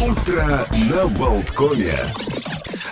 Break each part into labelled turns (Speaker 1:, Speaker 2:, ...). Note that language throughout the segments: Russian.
Speaker 1: Утро на Болткоме.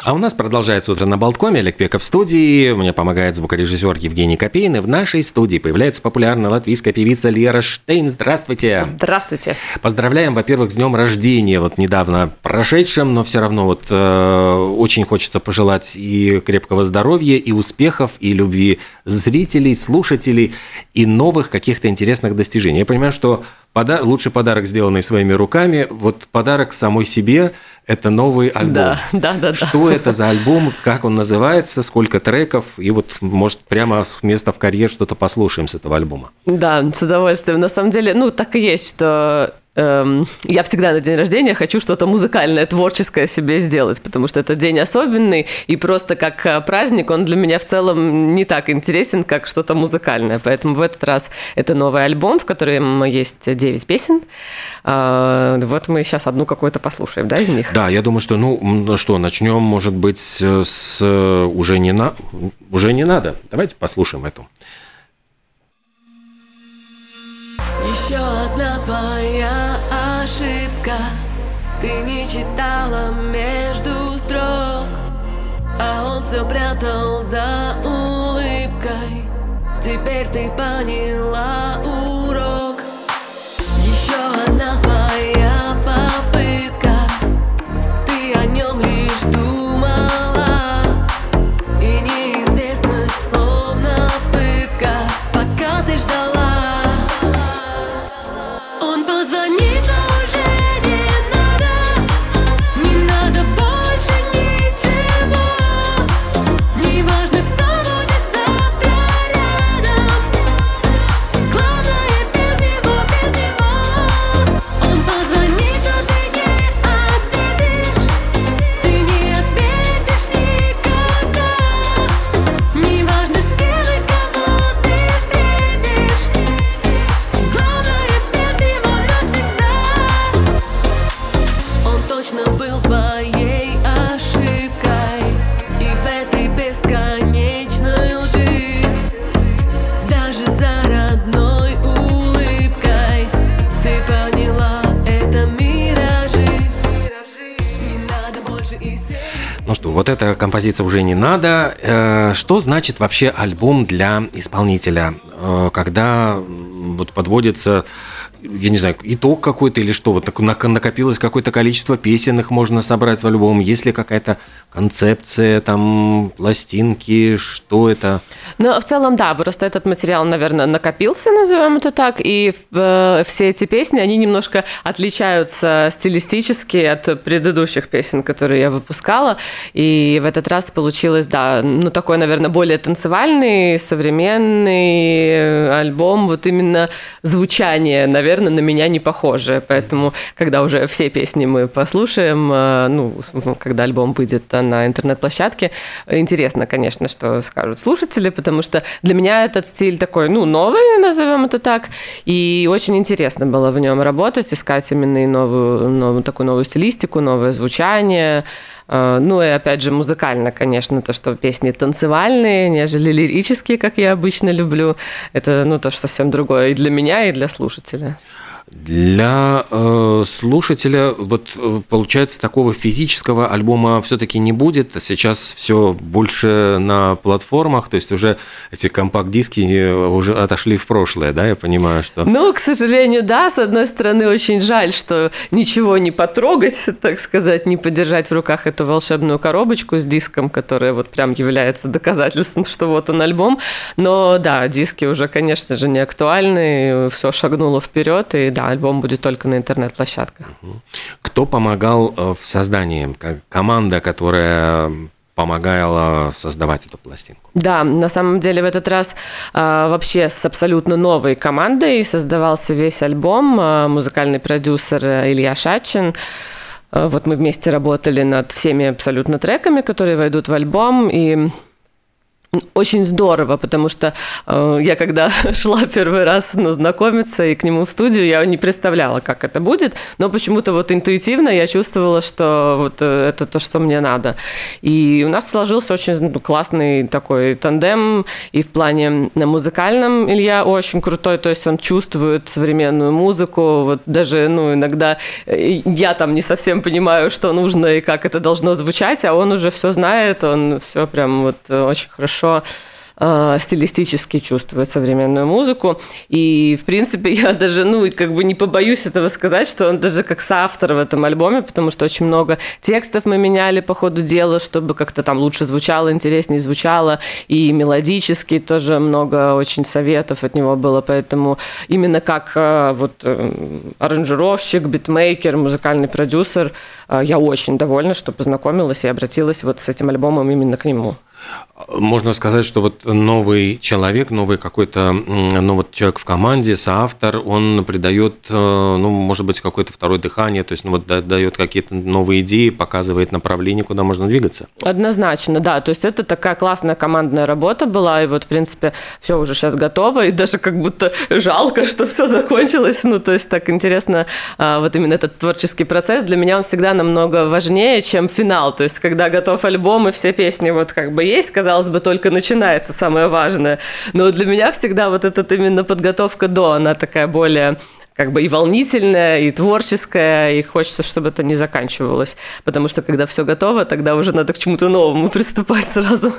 Speaker 2: А у нас продолжается утро на Болткоме. Олег Пеков в студии. Мне помогает звукорежиссер Евгений Копейн. И в нашей студии появляется популярная латвийская певица Лера Штейн. Здравствуйте.
Speaker 3: Здравствуйте.
Speaker 2: Поздравляем, во-первых, с днем рождения, вот недавно прошедшим, но все равно вот э, очень хочется пожелать и крепкого здоровья, и успехов, и любви зрителей, слушателей, и новых каких-то интересных достижений. Я понимаю, что пода- лучший подарок, сделанный своими руками, вот подарок самой себе – это новый альбом.
Speaker 3: Да, да, да.
Speaker 2: Что
Speaker 3: да.
Speaker 2: это за альбом, как он называется, сколько треков, и вот, может, прямо с места в карьер что-то послушаем с этого альбома.
Speaker 3: Да, с удовольствием. На самом деле, ну, так и есть, что эм, я всегда на день рождения хочу что-то музыкальное, творческое себе сделать, потому что это день особенный, и просто как э, праздник он для меня в целом не так интересен, как что-то музыкальное. Поэтому в этот раз это новый альбом, в котором есть 9 песен. Э, вот мы сейчас одну какую-то послушаем, да, из них?
Speaker 2: Да, я думаю, что, ну, ну что, начнем, может быть, с уже не, на... уже не надо. Давайте послушаем эту.
Speaker 4: Еще одна твоя ошибка. Ты не читала между строк А он все прятал за улыбкой. Теперь ты поняла урок
Speaker 2: вот эта композиция уже не надо. Э, Что значит вообще альбом для исполнителя, Э, когда вот подводится, я не знаю, итог какой-то или что, вот так нак- накопилось какое-то количество песен, их можно собрать в альбом, есть ли какая-то концепция, там, пластинки, что это?
Speaker 3: Ну, в целом, да, просто этот материал, наверное, накопился, назовем это так, и э, все эти песни, они немножко отличаются стилистически от предыдущих песен, которые я выпускала, и в этот раз получилось, да, ну, такой, наверное, более танцевальный, современный э, альбом, вот именно звучание, наверное, на меня не похоже, поэтому, когда уже все песни мы послушаем, э, ну, когда альбом выйдет э, на интернет-площадке, интересно, конечно, что скажут слушатели, потому что для меня этот стиль такой, ну, новый, назовем это так, и очень интересно было в нем работать, искать именно и новую, новую такую новую стилистику, новое звучание, ну и опять же музыкально, конечно, то, что песни танцевальные, нежели лирические, как я обычно люблю, это ну то, что совсем другое и для меня, и для слушателя.
Speaker 2: Для э, слушателя вот э, получается такого физического альбома все-таки не будет. Сейчас все больше на платформах, то есть уже эти компакт-диски э, уже отошли в прошлое, да, я понимаю, что.
Speaker 3: Ну, к сожалению, да. С одной стороны, очень жаль, что ничего не потрогать, так сказать, не подержать в руках эту волшебную коробочку с диском, которая вот прям является доказательством, что вот он альбом. Но да, диски уже, конечно же, не актуальны, все шагнуло вперед, и да, альбом будет только на интернет-площадках.
Speaker 2: Кто помогал э, в создании? Команда, которая помогала создавать эту пластинку.
Speaker 3: Да, на самом деле в этот раз а, вообще с абсолютно новой командой создавался весь альбом. А, музыкальный продюсер Илья Шачин. А, Вот мы вместе работали над всеми абсолютно треками, которые войдут в альбом, и очень здорово, потому что э, я когда шла первый раз ну, знакомиться и к нему в студию, я не представляла, как это будет, но почему-то вот интуитивно я чувствовала, что вот э, это то, что мне надо. И у нас сложился очень ну, классный такой тандем, и в плане на музыкальном Илья очень крутой, то есть он чувствует современную музыку, вот даже ну, иногда э, я там не совсем понимаю, что нужно и как это должно звучать, а он уже все знает, он все прям вот э, очень хорошо э, стилистически чувствует современную музыку. И, в принципе, я даже, ну, как бы не побоюсь этого сказать, что он даже как соавтор в этом альбоме, потому что очень много текстов мы меняли по ходу дела, чтобы как-то там лучше звучало, интереснее звучало, и мелодически тоже много очень советов от него было, поэтому именно как э, вот э, аранжировщик, битмейкер, музыкальный продюсер, я очень довольна, что познакомилась и обратилась вот с этим альбомом именно к нему.
Speaker 2: Можно сказать, что вот новый человек, новый какой-то, ну вот человек в команде, соавтор, он придает, э, ну, может быть, какое-то второе дыхание, то есть, ну, вот да- дает какие-то новые идеи, показывает направление, куда можно двигаться.
Speaker 3: Однозначно, да. То есть это такая классная командная работа была, и вот, в принципе, все уже сейчас готово, и даже как будто жалко, что все закончилось. Ну, то есть так интересно, а, вот именно этот творческий процесс для меня он всегда намного важнее, чем финал. То есть когда готов альбом, и все песни вот как бы есть, казалось бы, только начинается самое важное. Но для меня всегда вот эта именно подготовка до, она такая более как бы и волнительная, и творческая, и хочется, чтобы это не заканчивалось. Потому что когда все готово, тогда уже надо к чему-то новому приступать сразу.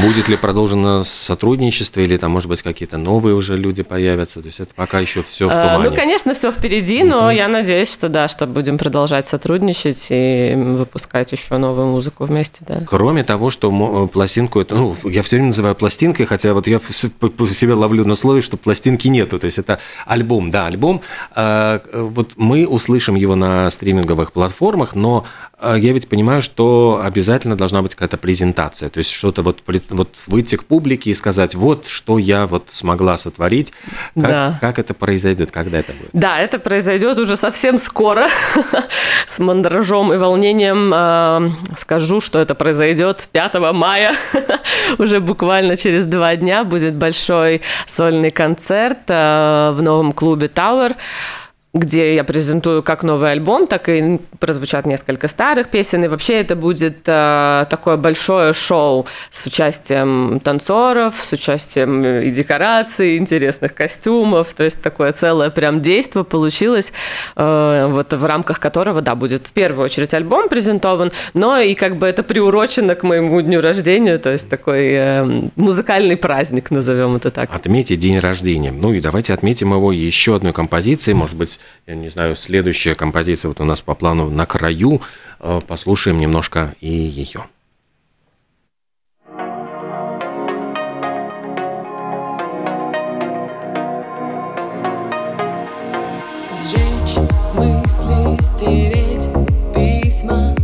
Speaker 2: Будет ли продолжено сотрудничество, или там, может быть, какие-то новые уже люди появятся, то есть это пока еще все в
Speaker 3: А,
Speaker 2: тумане.
Speaker 3: Ну, конечно, все впереди, но я надеюсь, что да, что будем продолжать сотрудничать и выпускать еще новую музыку вместе, да.
Speaker 2: Кроме того, что э, пластинку, ну, я все время называю пластинкой, хотя вот я себе ловлю на слове, что пластинки нету, то есть это альбом, да, альбом. А, э, Вот мы услышим его на стриминговых платформах, но э, я ведь понимаю, что обязательно должна быть какая-то презентация, то есть что-то вот, вот выйти к публике и сказать, вот что я вот смогла сотворить, как,
Speaker 3: Да.
Speaker 2: как это произойдет, когда это будет.
Speaker 3: Да, это произойдет уже совсем скоро. С мандражом и волнением э, скажу, что это произойдет 5 мая. уже буквально через два дня будет большой сольный концерт э, в новом клубе Tower где я презентую как новый альбом, так и прозвучат несколько старых песен. И вообще это будет э, такое большое шоу с участием танцоров, с участием и декораций, интересных костюмов. То есть такое целое прям действо получилось, э, вот в рамках которого, да, будет в первую очередь альбом презентован, но и как бы это приурочено к моему дню рождения, то есть такой э, музыкальный праздник, назовем это так.
Speaker 2: Отметить день рождения. Ну и давайте отметим его еще одной композицией. Может быть, я не знаю, следующая композиция вот у нас по плану «На краю». Э, Послушаем немножко и ее.
Speaker 4: Сжечь мысли, стереть письма,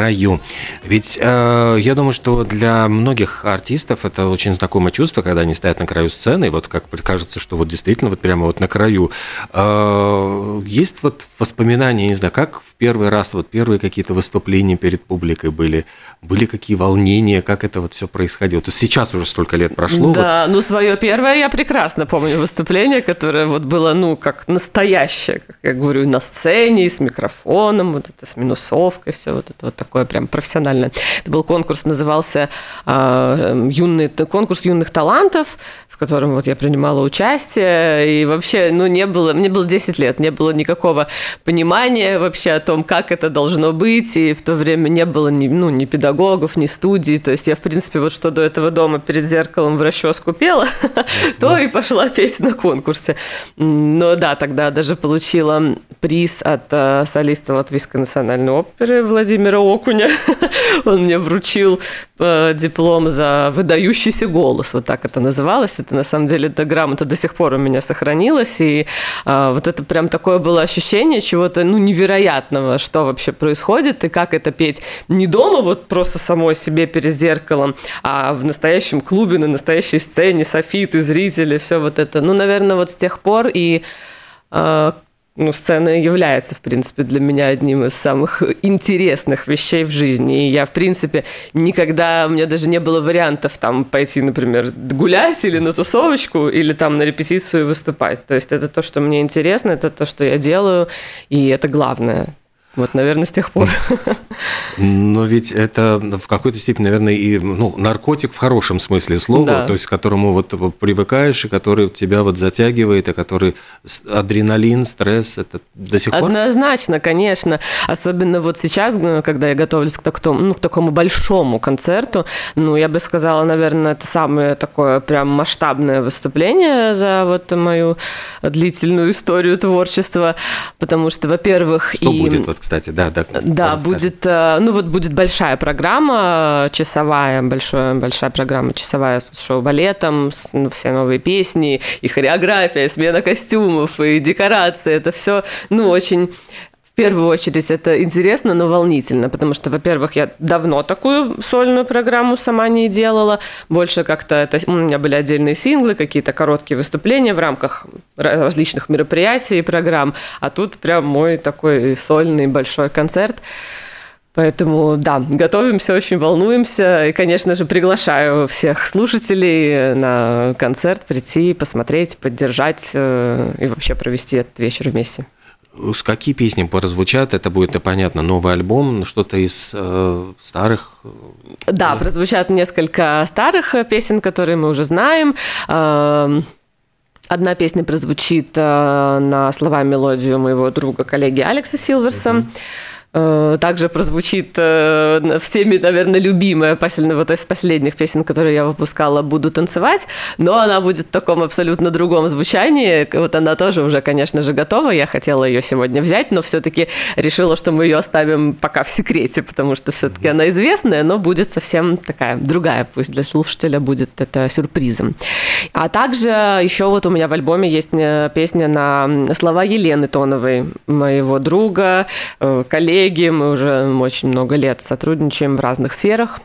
Speaker 4: краю.
Speaker 2: Ведь э, я думаю, что для многих артистов это очень знакомое чувство, когда они стоят на краю сцены, и вот как кажется, что вот действительно вот прямо вот на краю. Э, есть вот воспоминания, не знаю, как в первый раз, вот первые какие-то выступления перед публикой были, были какие волнения, как это вот все происходило. То есть сейчас уже столько лет прошло.
Speaker 3: Да, ну свое первое я прекрасно помню выступление, которое вот было, ну, как настоящее, как я говорю, на сцене, с микрофоном, вот это с минусовкой, все вот это вот такое прям профессиональное. Это был конкурс, назывался а, юный, конкурс юных талантов, котором вот я принимала участие, и вообще, ну, не было, мне было 10 лет, не было никакого понимания вообще о том, как это должно быть, и в то время не было ни, ну, ни педагогов, ни студий, то есть я, в принципе, вот что до этого дома перед зеркалом в расческу пела, то и пошла петь на конкурсе. Но да, тогда даже получила приз от э, солиста Латвийской национальной оперы Владимира Окуня. Он мне вручил э, диплом за выдающийся голос, вот так это называлось. Это на самом деле эта грамота до сих пор у меня сохранилась, и э, вот это прям такое было ощущение чего-то ну невероятного, что вообще происходит и как это петь не дома вот просто самой себе перед зеркалом, а в настоящем клубе на настоящей сцене, софиты, зрители, все вот это. Ну, наверное, вот с тех пор и э, ну, сцена является, в принципе, для меня одним из самых интересных вещей в жизни. И я, в принципе, никогда, у меня даже не было вариантов там пойти, например, гулять или на тусовочку, или там на репетицию выступать. То есть это то, что мне интересно, это то, что я делаю, и это главное. Вот, наверное, с тех пор.
Speaker 2: Но ведь это в какой-то степени, наверное, и ну, наркотик в хорошем смысле слова,
Speaker 3: Да.
Speaker 2: то есть к которому вот привыкаешь, и который тебя вот затягивает, и который адреналин, стресс, это до сих пор?
Speaker 3: Однозначно, конечно. Особенно вот сейчас, ну, когда я готовлюсь к такому, ну, к такому большому концерту, ну, я бы сказала, наверное, это самое такое прям масштабное выступление за вот мою длительную историю творчества, потому что, во-первых,
Speaker 2: Что
Speaker 3: и...
Speaker 2: будет, вот, кстати, да, да.
Speaker 3: Да, будет, э, ну вот будет большая программа, часовая, большая, большая программа часовая с шоу-балетом, ну, все новые песни, и хореография, и смена костюмов, и декорации, это все, ну, очень... В первую очередь это интересно, но волнительно, потому что, во-первых, я давно такую сольную программу сама не делала, больше как-то это, у меня были отдельные синглы, какие-то короткие выступления в рамках ра- различных мероприятий и программ, а тут прям мой такой сольный большой концерт. Поэтому, да, готовимся, очень волнуемся. И, конечно же, приглашаю всех слушателей на концерт прийти, посмотреть, поддержать э, и вообще провести этот вечер вместе.
Speaker 2: С какие песни прозвучат, это будет, ну, понятно, новый альбом, что-то из э, старых.
Speaker 3: Да, прозвучат несколько старых э, песен, которые мы уже знаем. Эм, Одна песня прозвучит э, на слова и мелодию моего друга, коллеги Алекса Силверса. Э, Также прозвучит э, всеми, наверное, любимая вот из последних песен, которые я выпускала, «Буду танцевать», но она будет в таком абсолютно другом звучании. Вот она тоже уже, конечно же, готова. Я хотела ее сегодня взять, но все-таки решила, что мы ее оставим пока в секрете, потому что все-таки она известная, но будет совсем такая другая, пусть для слушателя будет это сюрпризом. А также еще вот у меня в альбоме есть э, песня на слова Елены Тоновой, моего друга, э, коллеги. Мы уже очень много лет сотрудничаем в разных сферах.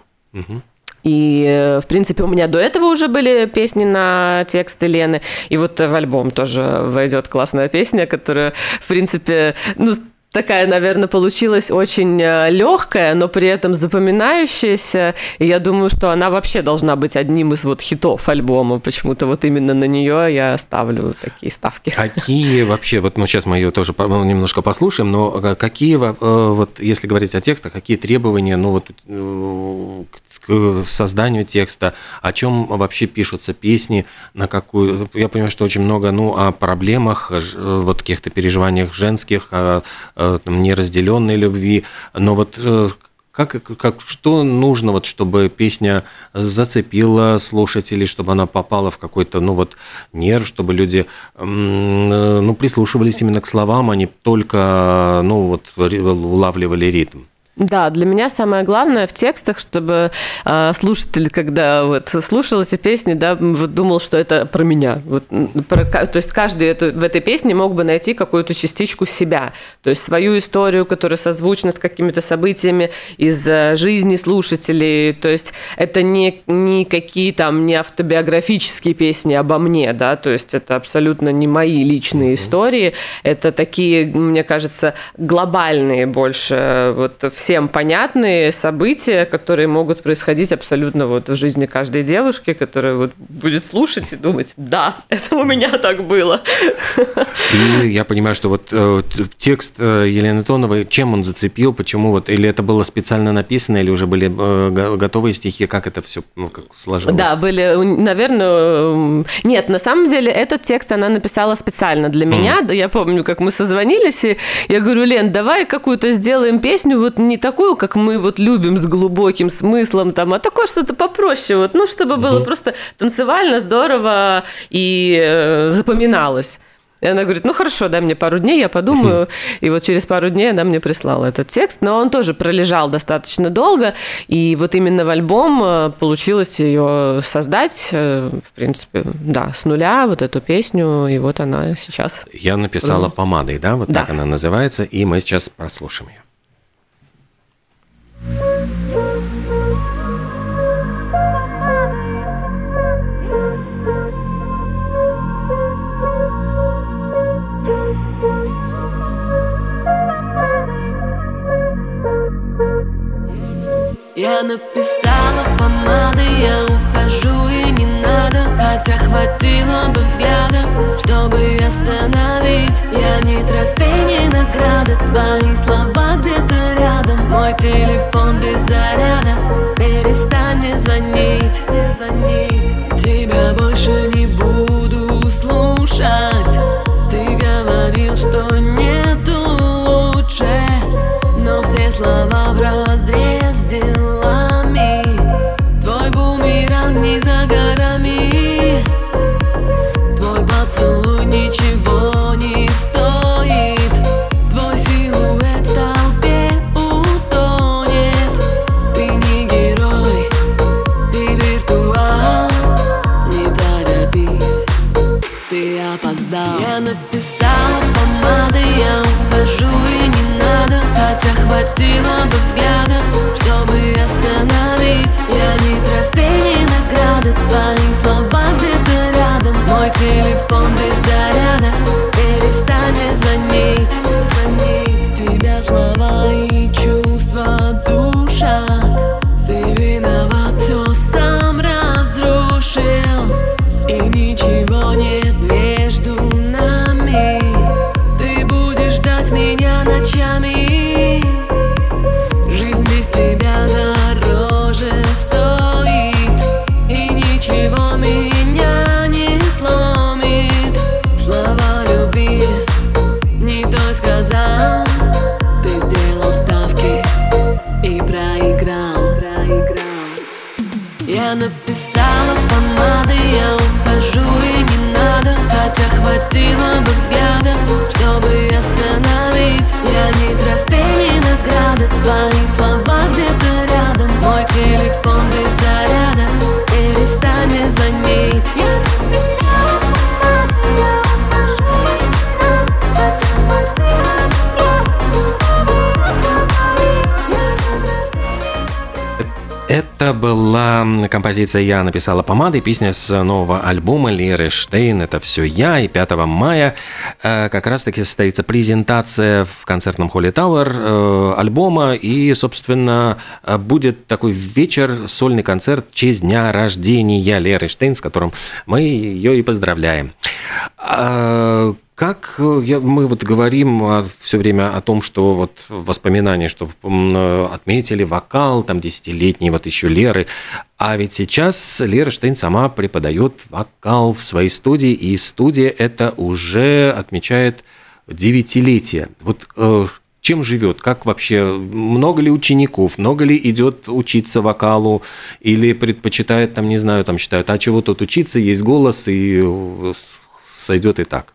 Speaker 3: И, э, в принципе, у меня до этого уже были песни на тексты Лены. И вот в альбом тоже войдет классная песня, которая, в принципе, ну, такая, наверное, получилась очень легкая, но при этом запоминающаяся. И я думаю, что она вообще должна быть одним из вот хитов альбома. Почему-то вот именно на нее я ставлю такие ставки.
Speaker 2: Какие вообще, вот ну, сейчас мы ее тоже немножко послушаем, но э, какие, э, вот если говорить о текстах, какие требования ну, вот, э, к к созданию текста, о чем вообще пишутся песни, на какую... Я понимаю, что очень много ну, о проблемах, э, вот каких-то переживаниях женских, о, э, там, неразделенной любви, но вот э, как, как, что нужно, вот, чтобы песня зацепила слушателей, чтобы она попала в какой-то, ну вот, нерв, чтобы люди, э, ну, прислушивались именно к словам, а не только, ну вот, улавливали ритм?
Speaker 3: Да, для меня самое главное в текстах, чтобы э, слушатель, когда вот слушал эти песни, да, вот думал, что это про меня. Вот, про то есть каждый это, в этой песне мог бы найти какую-то частичку себя, то есть свою историю, которая созвучна с какими-то событиями из э, жизни слушателей. То есть это не, не какие там не автобиографические песни обо мне, да, то есть это абсолютно не мои личные истории, это такие, мне кажется, глобальные больше, вот всем понятные события, которые могут происходить абсолютно вот в жизни каждой девушки, которая вот будет слушать и думать, да, это у меня так было.
Speaker 2: И я понимаю, что вот э, текст э, Елены Тоновой, чем он зацепил, почему вот, или это было специально написано, или уже были э, го- готовые стихи, как это все ну, как сложилось?
Speaker 3: Да, были, наверное... Нет, на самом деле этот текст она написала специально для меня. Да, я помню, как мы созвонились, и я говорю, Лен, давай какую-то сделаем песню, вот не такую, как мы вот любим, с глубоким смыслом, там, а такое что-то попроще, вот, ну, чтобы было просто танцевально, здорово и э, запоминалось. И она говорит, ну хорошо, дай мне пару дней, я подумаю. И вот через пару дней она мне прислала этот текст, но он тоже пролежал достаточно долго, и вот именно в альбом э, получилось ее создать, э, в принципе, да, с нуля вот эту песню, и вот она сейчас.
Speaker 2: Я написала помадой, да, вот
Speaker 3: Да.
Speaker 2: так она называется, и мы сейчас прослушаем ее.
Speaker 4: Я написала помадой, я ухожу и не надо. Хотя хватило бы взгляда, чтобы остановить. Я не трофей, не награда, твои слова где-то рядом. Мой телефон без заряда, перестань мне звонить. Тебя больше не буду слушать. Ты говорил, что нету лучше но все слова в
Speaker 2: Это была композиция «Я написала помадой», песня с нового альбома Леры Штейн «Это все я». И 5 мая э, как раз-таки состоится презентация в концертном холле Тауэр э, альбома. И, собственно, э, будет такой вечер, сольный концерт в честь дня рождения Леры Штейн, с которым мы ее и поздравляем. Как э, я, мы вот говорим все время о том, что вот воспоминания, что отметили вокал, там десятилетний вот еще Леры, а ведь сейчас Лера Штейн сама преподает вокал в своей студии, и студия это уже отмечает девятилетие. Вот э, чем живет, как вообще, много ли учеников, много ли идет учиться вокалу, или предпочитает, там, не знаю, там считают, а чего тут учиться, есть голос, и э, сойдет и так.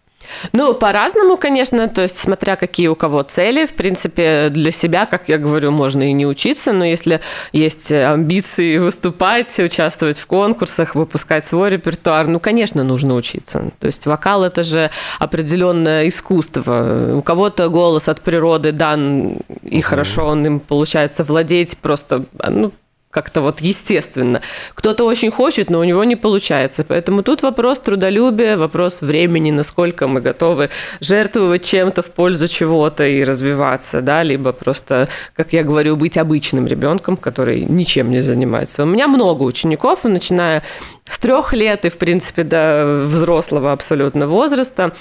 Speaker 3: Ну, по-разному, конечно, то есть смотря какие у кого цели, в принципе, для себя, как я говорю, можно и не учиться, но если есть амбиции выступать, участвовать в конкурсах, выпускать свой репертуар, ну, конечно, нужно учиться. То есть вокал – это же определенное искусство. У кого-то голос от природы дан, и хорошо он им получается владеть просто, ну, как-то вот естественно. Кто-то очень хочет, но у него не получается. Поэтому тут вопрос трудолюбия, вопрос времени, насколько мы готовы жертвовать чем-то в пользу чего-то и развиваться, да, либо просто, как я говорю, быть обычным ребенком, который ничем не занимается. У меня много учеников, начиная с трех лет и, в принципе, до взрослого абсолютно возраста.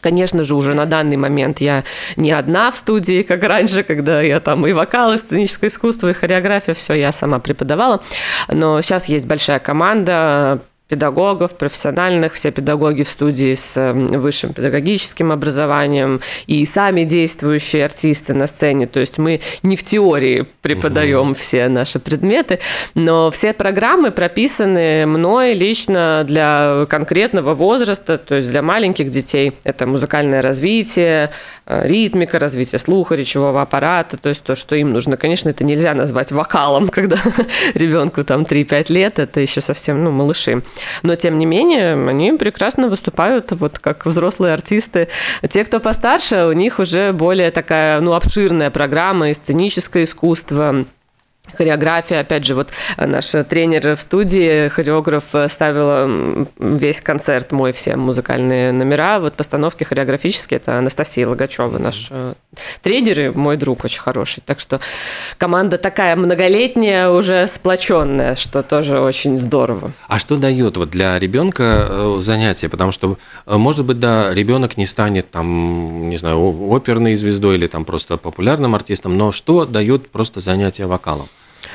Speaker 3: Конечно же, уже на данный момент я не одна в студии, как раньше, когда я там и вокал, и сценическое искусство, и хореография, все я сама преподавала. Но сейчас есть большая команда педагогов, профессиональных, все педагоги в студии с э, высшим педагогическим образованием и сами действующие артисты на сцене. То есть мы не в теории преподаем все наши предметы, но все программы прописаны мной лично для конкретного возраста, то есть для маленьких детей. Это музыкальное развитие, э, ритмика, развитие слуха, речевого аппарата, то есть то, что им нужно. Конечно, это нельзя назвать вокалом, когда ребенку там 3-5 лет, это еще совсем, ну, малыши. Но, тем не менее, они прекрасно выступают, вот как взрослые артисты. Те, кто постарше, у них уже более такая, ну, обширная программа, и сценическое искусство, Хореография, опять же, вот наш тренер в студии, хореограф, ставила м, весь концерт мой, все музыкальные номера, вот постановки хореографические, это Анастасия Логачева, наш э, тренер и мой друг очень хороший. Так что команда такая многолетняя, уже сплоченная, что тоже очень здорово.
Speaker 2: А что дает вот для ребенка э, занятие? Потому что, э, может быть, да, ребенок не станет там, не знаю, оперной звездой или там просто популярным артистом, но что дает просто занятие вокалом?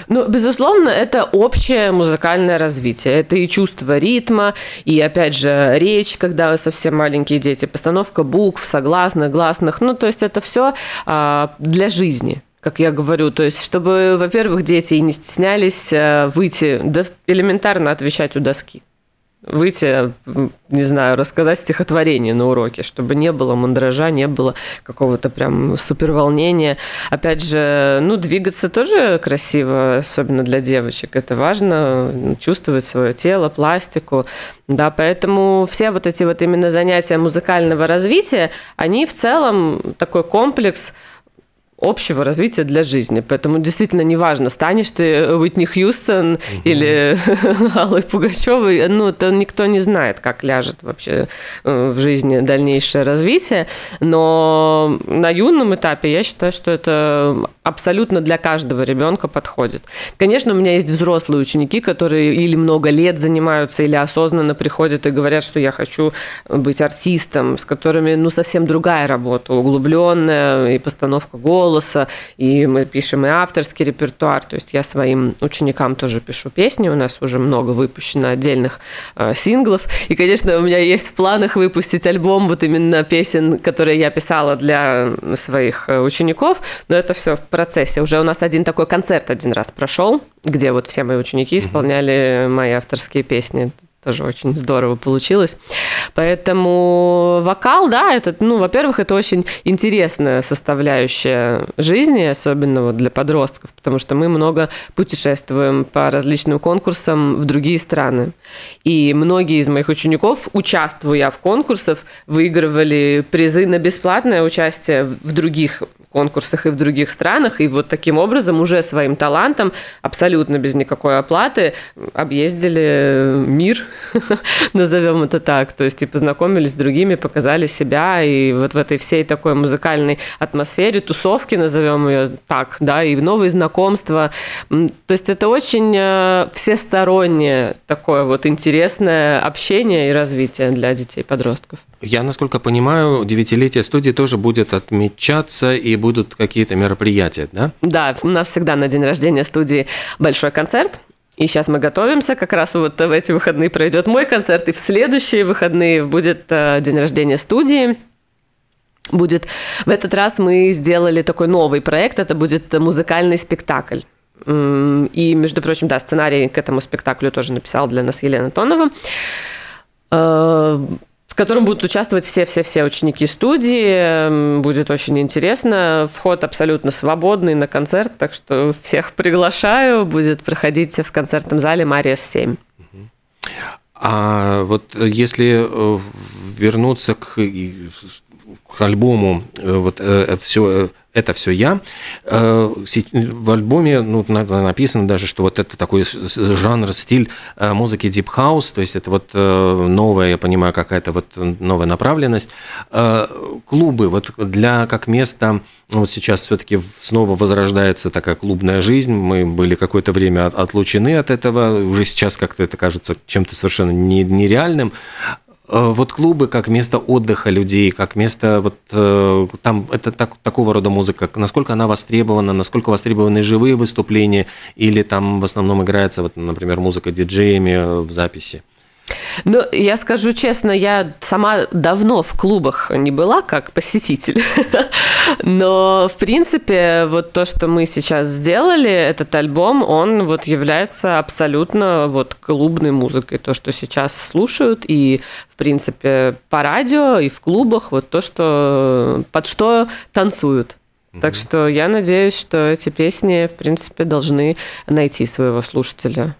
Speaker 3: Ну, безусловно, это общее музыкальное развитие. Это и чувство ритма, и, опять же, речь, когда совсем маленькие дети, постановка букв, согласных, гласных. Ну, то есть это все для жизни как я говорю, то есть, чтобы, во-первых, дети не стеснялись э, выйти, элементарно отвечать у доски. Выйти, не знаю, рассказать стихотворение на уроке, чтобы не было мандража, не было какого-то прям суперволнения. Опять же, ну, двигаться тоже красиво, особенно для девочек. Это важно, м, чувствовать свое тело, пластику. Да, поэтому все вот эти вот именно занятия музыкального развития, они в целом такой комплекс общего развития для жизни. Поэтому действительно неважно, станешь ты Уитни Хьюстон или Аллой Пугачевой, ну, это никто не знает, как ляжет вообще э, в жизни дальнейшее развитие. Но на юном этапе я считаю, что это абсолютно для каждого ребенка подходит. Конечно, у меня есть взрослые ученики, которые или много лет занимаются, или осознанно приходят и говорят, что я хочу быть артистом, с которыми, ну, совсем другая работа, углубленная, и постановка голоса, и мы пишем и авторский репертуар, то есть я своим ученикам тоже пишу песни, у нас уже много выпущено отдельных э, синглов, и, конечно, у меня есть в планах выпустить альбом вот именно песен, которые я писала для своих э, учеников, но это все в процессе. Уже у нас один такой концерт один раз прошел, где вот все мои ученики исполняли мои авторские песни. Тоже очень здорово получилось. Поэтому вокал, да, это, ну, во-первых, это очень интересная составляющая жизни, особенно вот для подростков, потому что мы много путешествуем по различным конкурсам в другие страны. И многие из моих учеников, участвуя в конкурсах, выигрывали призы на бесплатное участие в других конкурсах и в других странах, и вот таким образом уже своим талантом, абсолютно без никакой оплаты, объездили мир, назовем это так, то есть и познакомились с другими, показали себя, и вот в этой всей такой музыкальной атмосфере, тусовки, назовем ее так, да, и новые знакомства, то есть это очень э, всестороннее такое вот интересное общение и развитие для детей-подростков.
Speaker 2: Я, насколько понимаю, девятилетие студии тоже будет отмечаться и будут какие-то мероприятия, да?
Speaker 3: Да, у нас всегда на день рождения студии большой концерт. И сейчас мы готовимся, как раз вот в эти выходные пройдет мой концерт, и в следующие выходные будет э, день рождения студии. Будет в этот раз мы сделали такой новый проект, это будет музыкальный спектакль. И, между прочим, да, сценарий к этому спектаклю тоже написала для нас Елена Тонова. В котором будут участвовать все-все-все ученики студии. М, Будет очень интересно. Вход абсолютно свободный на концерт, так что всех приглашаю. Будет проходить в концертном зале «Мариас 7».
Speaker 2: А вот если э, вернуться к, к альбому, э, вот все это все я. э, В альбоме ну, на- написано даже, что вот это такой жанр, стиль э, музыки Deep House, то есть это вот э, новая, я понимаю, какая-то вот новая направленность. Э, Клубы вот для как место, вот сейчас все-таки снова возрождается такая клубная жизнь. Мы были какое-то время от- отлучены от этого, уже сейчас как-то это кажется чем-то совершенно не- нереальным. Э, Вот клубы как место отдыха людей, как место вот э, там это так- такого рода музыка, насколько она востребована, насколько востребованы живые выступления или там в основном играется вот, например, музыка диджеями э, в записи.
Speaker 3: Ну, я скажу честно, я сама давно в клубах не была как посетитель. Но, в принципе, вот то, что мы сейчас сделали, этот альбом, он вот является абсолютно вот клубной музыкой. То, что сейчас слушают и, в принципе, по радио и в клубах, вот то, что под что танцуют. Так что я надеюсь, что эти песни, в принципе, должны найти своего слушателя.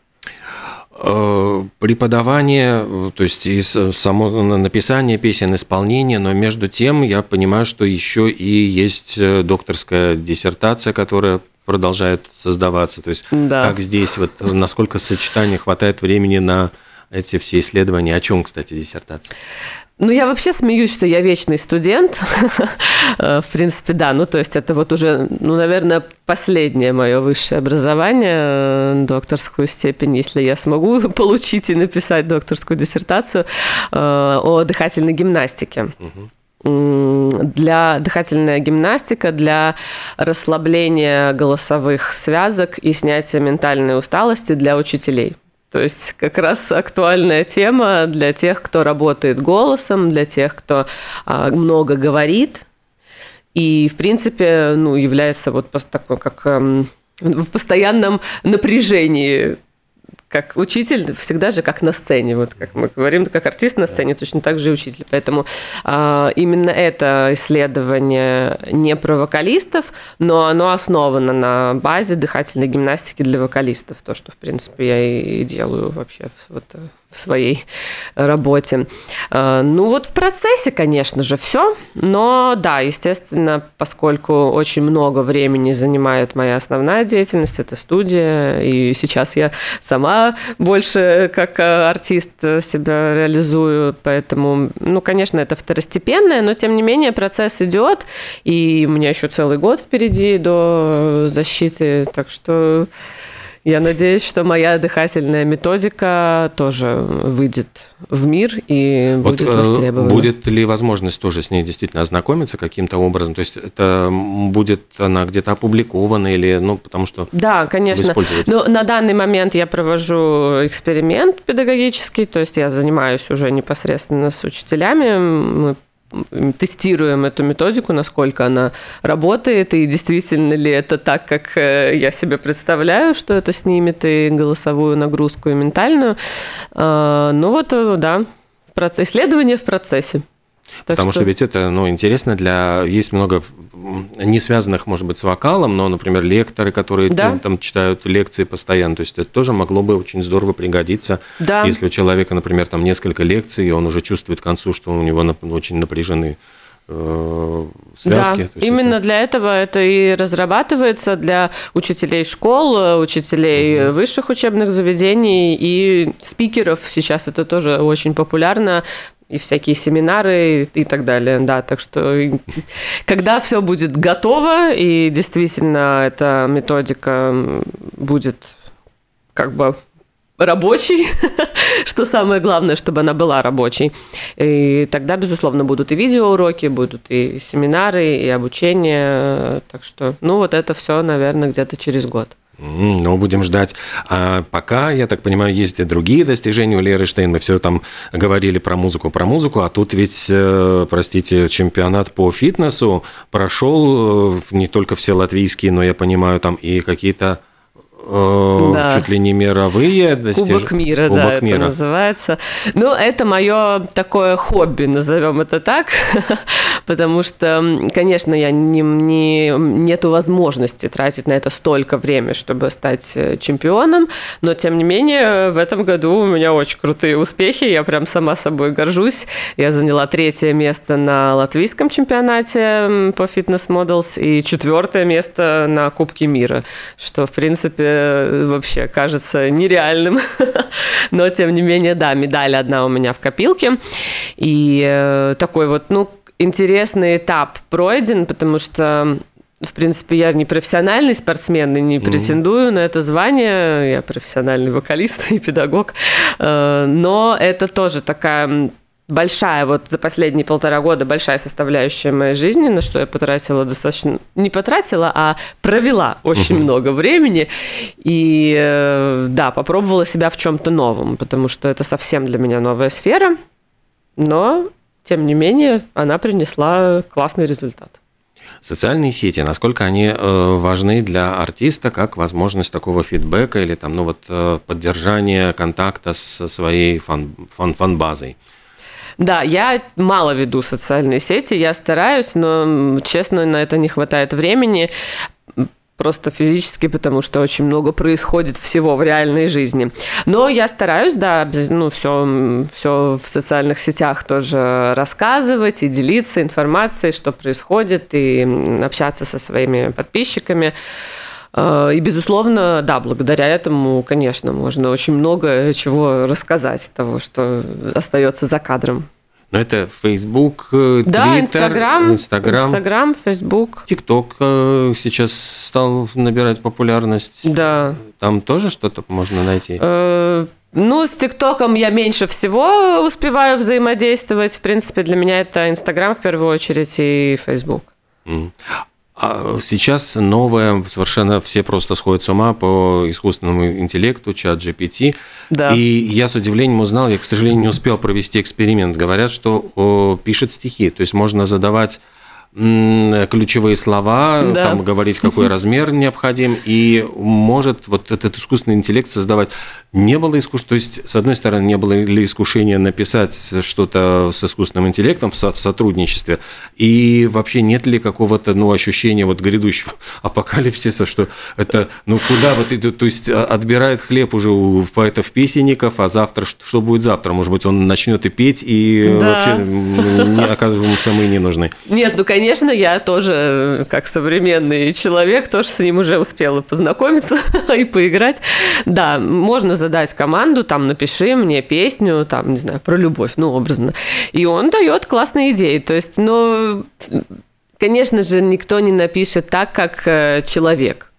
Speaker 2: Э, Преподавание, э, то есть и само на- написание песен, исполнение, но между тем я понимаю, что еще и есть э, докторская диссертация, которая продолжает создаваться. То есть
Speaker 3: Да.
Speaker 2: как здесь, вот насколько сочетания хватает времени на эти все исследования. О чем, кстати, диссертация?
Speaker 3: Ну, я вообще смеюсь, что я вечный студент. Э, В принципе, да. Ну, то есть это вот уже, ну, наверное, последнее мое высшее образование, э, докторскую степень, если я смогу получить и написать докторскую диссертацию э, о дыхательной гимнастике. Для дыхательная гимнастика, для расслабления голосовых связок и снятия ментальной усталости для учителей. То есть как раз актуальная тема для тех, кто работает голосом, для тех, кто а, много говорит. И, в принципе, ну, является вот такой, как эм, в постоянном напряжении как учитель всегда же как на сцене, вот как мы говорим, как артист на сцене, точно так же и учитель. Поэтому а, именно это исследование не про вокалистов, но оно основано на базе дыхательной гимнастики для вокалистов, то, что, в принципе, я и делаю вообще вот, э, в своей работе. А, Ну вот в процессе, конечно же, все, но да, естественно, поскольку очень много времени занимает моя основная деятельность, это студия, и сейчас я сама больше как э, артист себя реализую, поэтому, ну, конечно, это второстепенное, но тем не менее процесс идет, и у меня еще целый год впереди до защиты, так что я надеюсь, что моя дыхательная методика тоже выйдет в мир и
Speaker 2: Вот,
Speaker 3: будет
Speaker 2: э,
Speaker 3: востребована.
Speaker 2: будет ли возможность тоже с ней действительно ознакомиться каким-то образом? То есть это будет она где-то опубликована или, ну, потому что
Speaker 3: Да, конечно. Но на данный момент я провожу эксперимент педагогический, то есть я занимаюсь уже непосредственно с учителями. Мы тестируем эту методику, насколько она работает, и действительно ли это так, как э, я себе представляю, что это снимет и голосовую нагрузку, и ментальную. А, Ну вот, э, да, исследование в процессе. Так
Speaker 2: Потому что... ведь это, ну, интересно для... Есть много не связанных, может быть, с вокалом, но, например, лекторы, которые
Speaker 3: Да.
Speaker 2: ну, там читают лекции постоянно. То есть это тоже могло бы очень здорово пригодиться,
Speaker 3: Да.
Speaker 2: если у человека, например, там несколько лекций, и он уже чувствует к концу, что у него очень напряжены э, связки.
Speaker 3: Да, именно
Speaker 2: это-
Speaker 3: для этого это и разрабатывается для учителей школ, учителей высших учебных заведений и спикеров. Сейчас это тоже очень популярно и всякие семинары и, так далее, да, так что когда все будет готово и действительно эта методика будет как бы рабочей, что самое главное, чтобы она была рабочей. И тогда, безусловно, будут и видеоуроки, будут и семинары, и обучение. Так что, ну, вот это все, наверное, где-то через год.
Speaker 2: Ну, будем ждать. А пока, я так понимаю, есть и другие достижения у Леры Штейн. Мы все там говорили про музыку, про музыку, а тут ведь, э, простите, чемпионат по фитнесу прошел э, не только все латвийские, но я понимаю, там и какие-то
Speaker 3: Да.
Speaker 2: чуть ли не мировые достижения.
Speaker 3: Кубок мира,
Speaker 2: Кубок
Speaker 3: да, это
Speaker 2: мира.
Speaker 3: называется. Ну, это мое такое хобби, назовем это так, потому что, конечно, я не, не, нету возможности тратить на это столько времени, чтобы стать э, чемпионом, но, тем не менее, в этом году у меня очень крутые успехи, я прям сама собой горжусь. Я заняла третье место на латвийском чемпионате по фитнес Models и четвертое место на Кубке мира, что, в принципе, э, вообще кажется нереальным. Но, тем не менее, да, медаль одна у меня в копилке. И э, такой вот, ну, интересный этап пройден, потому что в принципе, я не профессиональный спортсмен и не претендую на это звание. Я профессиональный вокалист и педагог. Э, Но это тоже такая большая, вот за последние полтора года большая составляющая моей жизни, на что я потратила достаточно... Не потратила, а провела очень много времени. И э, да, попробовала себя в чем-то новом, потому что это совсем для меня новая сфера. Но, тем не менее, она принесла классный результат.
Speaker 2: Социальные сети, насколько они э, важны для артиста, как возможность такого фидбэка или там, ну вот, э, поддержания контакта со своей фан, фан, фан-базой?
Speaker 3: Да, я мало веду социальные сети, я стараюсь, но, честно, на это не хватает времени. Просто физически, потому что очень много происходит всего в реальной жизни. Но я стараюсь, да, ну, все, все в социальных сетях тоже рассказывать и делиться информацией, что происходит, и общаться со своими подписчиками. Э, И, безусловно, да, благодаря этому, конечно, можно очень много чего рассказать того, что остается за кадром.
Speaker 2: Ну, это Facebook, э,
Speaker 3: Да,
Speaker 2: Twitter,
Speaker 3: Инстаграм,
Speaker 2: Инстаграм.
Speaker 3: Инстаграм, Фейсбук.
Speaker 2: ТикТок э, сейчас стал набирать популярность.
Speaker 3: Да.
Speaker 2: Там тоже что-то можно найти?
Speaker 3: Э, Ну, с ТикТоком я меньше всего успеваю взаимодействовать. В принципе, для меня это Инстаграм в первую очередь и.
Speaker 2: Мгм. А сейчас новое, совершенно все просто сходят с ума по искусственному интеллекту, чат GPT.
Speaker 3: Да.
Speaker 2: И я с удивлением узнал, я, к сожалению, не успел провести эксперимент. Говорят, что о, пишет стихи, то есть можно задавать ключевые слова,
Speaker 3: Да.
Speaker 2: там говорить, какой размер необходим, и может вот этот искусственный интеллект создавать. Не было искушения, то есть, с одной стороны, не было ли искушения написать что-то с искусственным интеллектом в со- в сотрудничестве, и вообще нет ли какого-то, ну, ощущения вот грядущего апокалипсиса, что это, ну, куда вот идет, то есть, а- отбирает хлеб уже у поэтов-песенников, а завтра, что, будет завтра? Может быть, он начнет и петь, и
Speaker 3: Да.
Speaker 2: вообще не оказываемся мы не нужны.
Speaker 3: Нет, ну, конечно, я тоже, э, как современный человек, тоже с ним уже успела познакомиться и поиграть. Да, можно задать команду, там, напиши мне песню, там, не знаю, про любовь, ну, образно. И он дает классные идеи. То есть, ну, конечно же, никто не напишет так, как э, человек.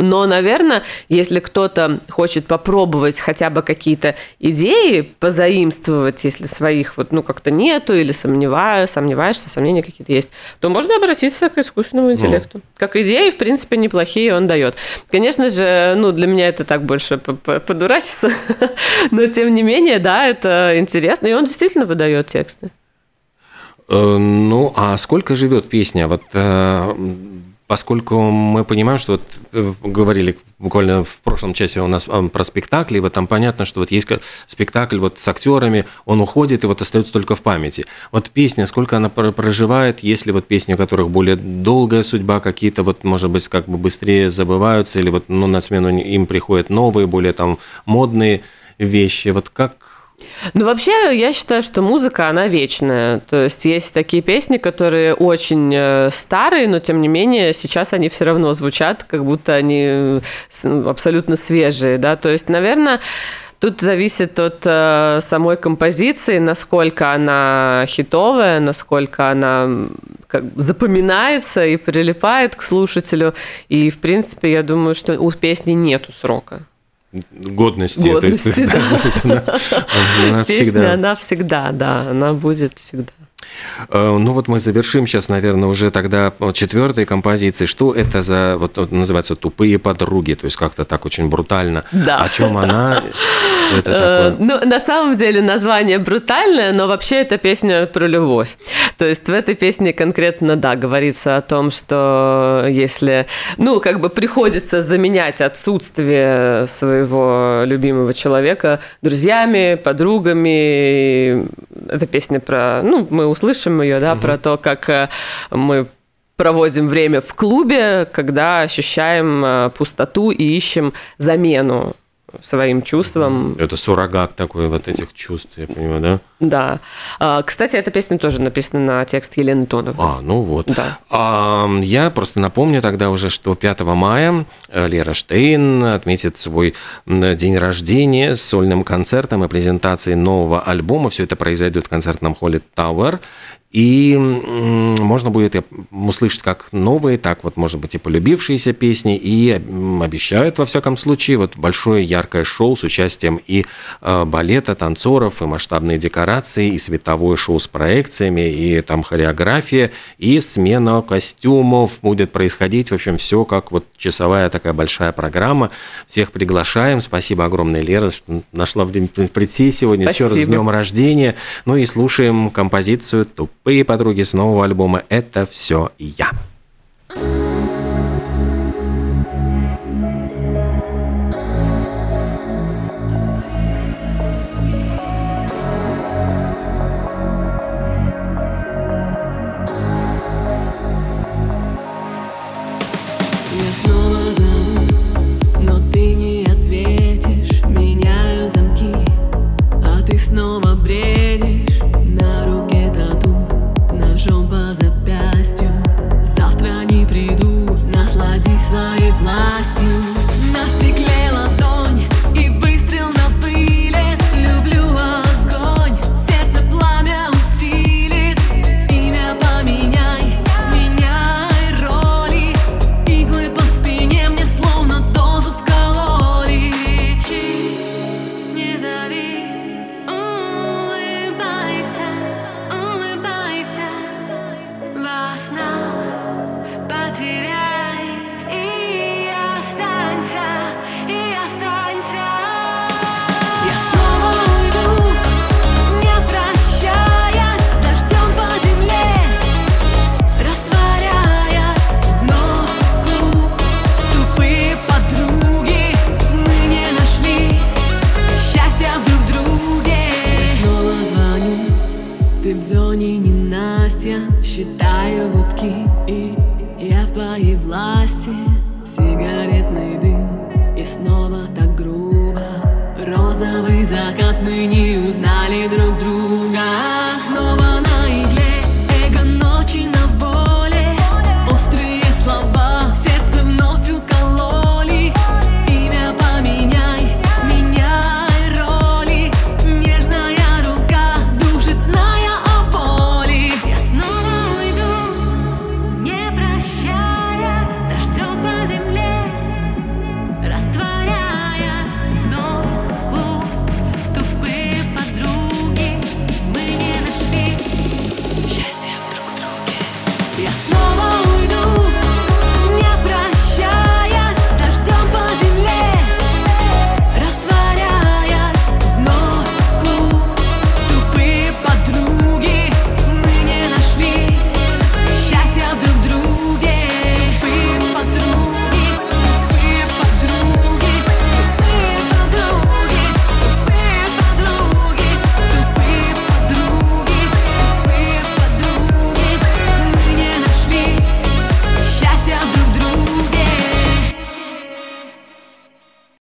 Speaker 3: Но, наверное, если кто-то хочет попробовать хотя бы какие-то идеи позаимствовать, если своих вот, ну, как-то нету, или сомневаю, сомневаешься, сомнения какие-то есть, то можно обратиться к искусственному интеллекту. Как идеи, в принципе, неплохие он дает. Конечно же, ну, для меня это так больше подурачиться, но, тем не менее, да, это интересно, и он действительно выдает тексты.
Speaker 2: Э, Ну, а сколько живет песня? Вот э, поскольку мы понимаем, что вот э, говорили буквально в прошлом часе у нас про спектакли, и вот там понятно, что вот есть спектакль вот с актерами, он уходит и вот остается только в памяти. Вот песня, сколько она пр- проживает, если вот песни, у которых более долгая судьба, какие-то вот, может быть, как бы быстрее забываются, или вот ну, на смену им приходят новые, более там модные вещи. Вот как
Speaker 3: Ну, вообще, я считаю, что музыка, она вечная. То есть есть такие песни, которые очень э, старые, но тем не менее сейчас они все равно звучат, как будто они э, абсолютно свежие, да. То есть, наверное, Тут зависит от э, самой композиции, насколько она хитовая, насколько она как запоминается и прилипает к слушателю. И, в принципе, я думаю, что у песни нету срока.
Speaker 2: Годности, есть, то есть,
Speaker 3: Годности,
Speaker 2: да, то есть она- она
Speaker 3: Песня,
Speaker 2: всегда.
Speaker 3: она всегда, да, она будет всегда.
Speaker 2: Э, Ну вот мы завершим сейчас, наверное, уже тогда четвертой композиции. Что это за, вот, вот называется, тупые подруги? То есть как-то так очень брутально.
Speaker 3: Да.
Speaker 2: О чем она?
Speaker 3: Э. Ну, на самом деле название брутальное, но вообще это песня про любовь. То есть в этой песне конкретно, да, говорится о том, что если, ну, как бы приходится заменять отсутствие своего любимого человека друзьями, подругами. Это песня про, ну, мы услышим ее, да, про то, как э, мы проводим время в клубе, когда ощущаем э, пустоту и ищем замену своим чувствам,
Speaker 2: Это суррогат такой вот этих чувств, я понимаю, да?
Speaker 3: да. А, Кстати, эта песня тоже написана на текст Елены Тоновой.
Speaker 2: А, ну вот.
Speaker 3: Да.
Speaker 2: А, я просто напомню тогда уже, что 5 мая э, Лера Штейн отметит свой день рождения с сольным концертом и презентацией нового альбома. Все это произойдет в концертном холле Tower. И можно будет услышать как новые, так вот, может быть, и полюбившиеся песни. И обещают, во всяком случае, вот большое яркое шоу с участием и э, балета, танцоров, и масштабные декорации, и световое шоу с проекциями, и там хореография, и смена костюмов будет происходить. В общем, все как вот часовая такая большая программа. Всех приглашаем. Спасибо огромное, Лера, что нашла в день прийти сегодня. Еще раз с
Speaker 3: Спасибо.
Speaker 2: днем рождения. Ну и слушаем композицию «Тупые подруги» с нового альбома «Это все я».
Speaker 4: Я закат мы не узнали друг друга снова.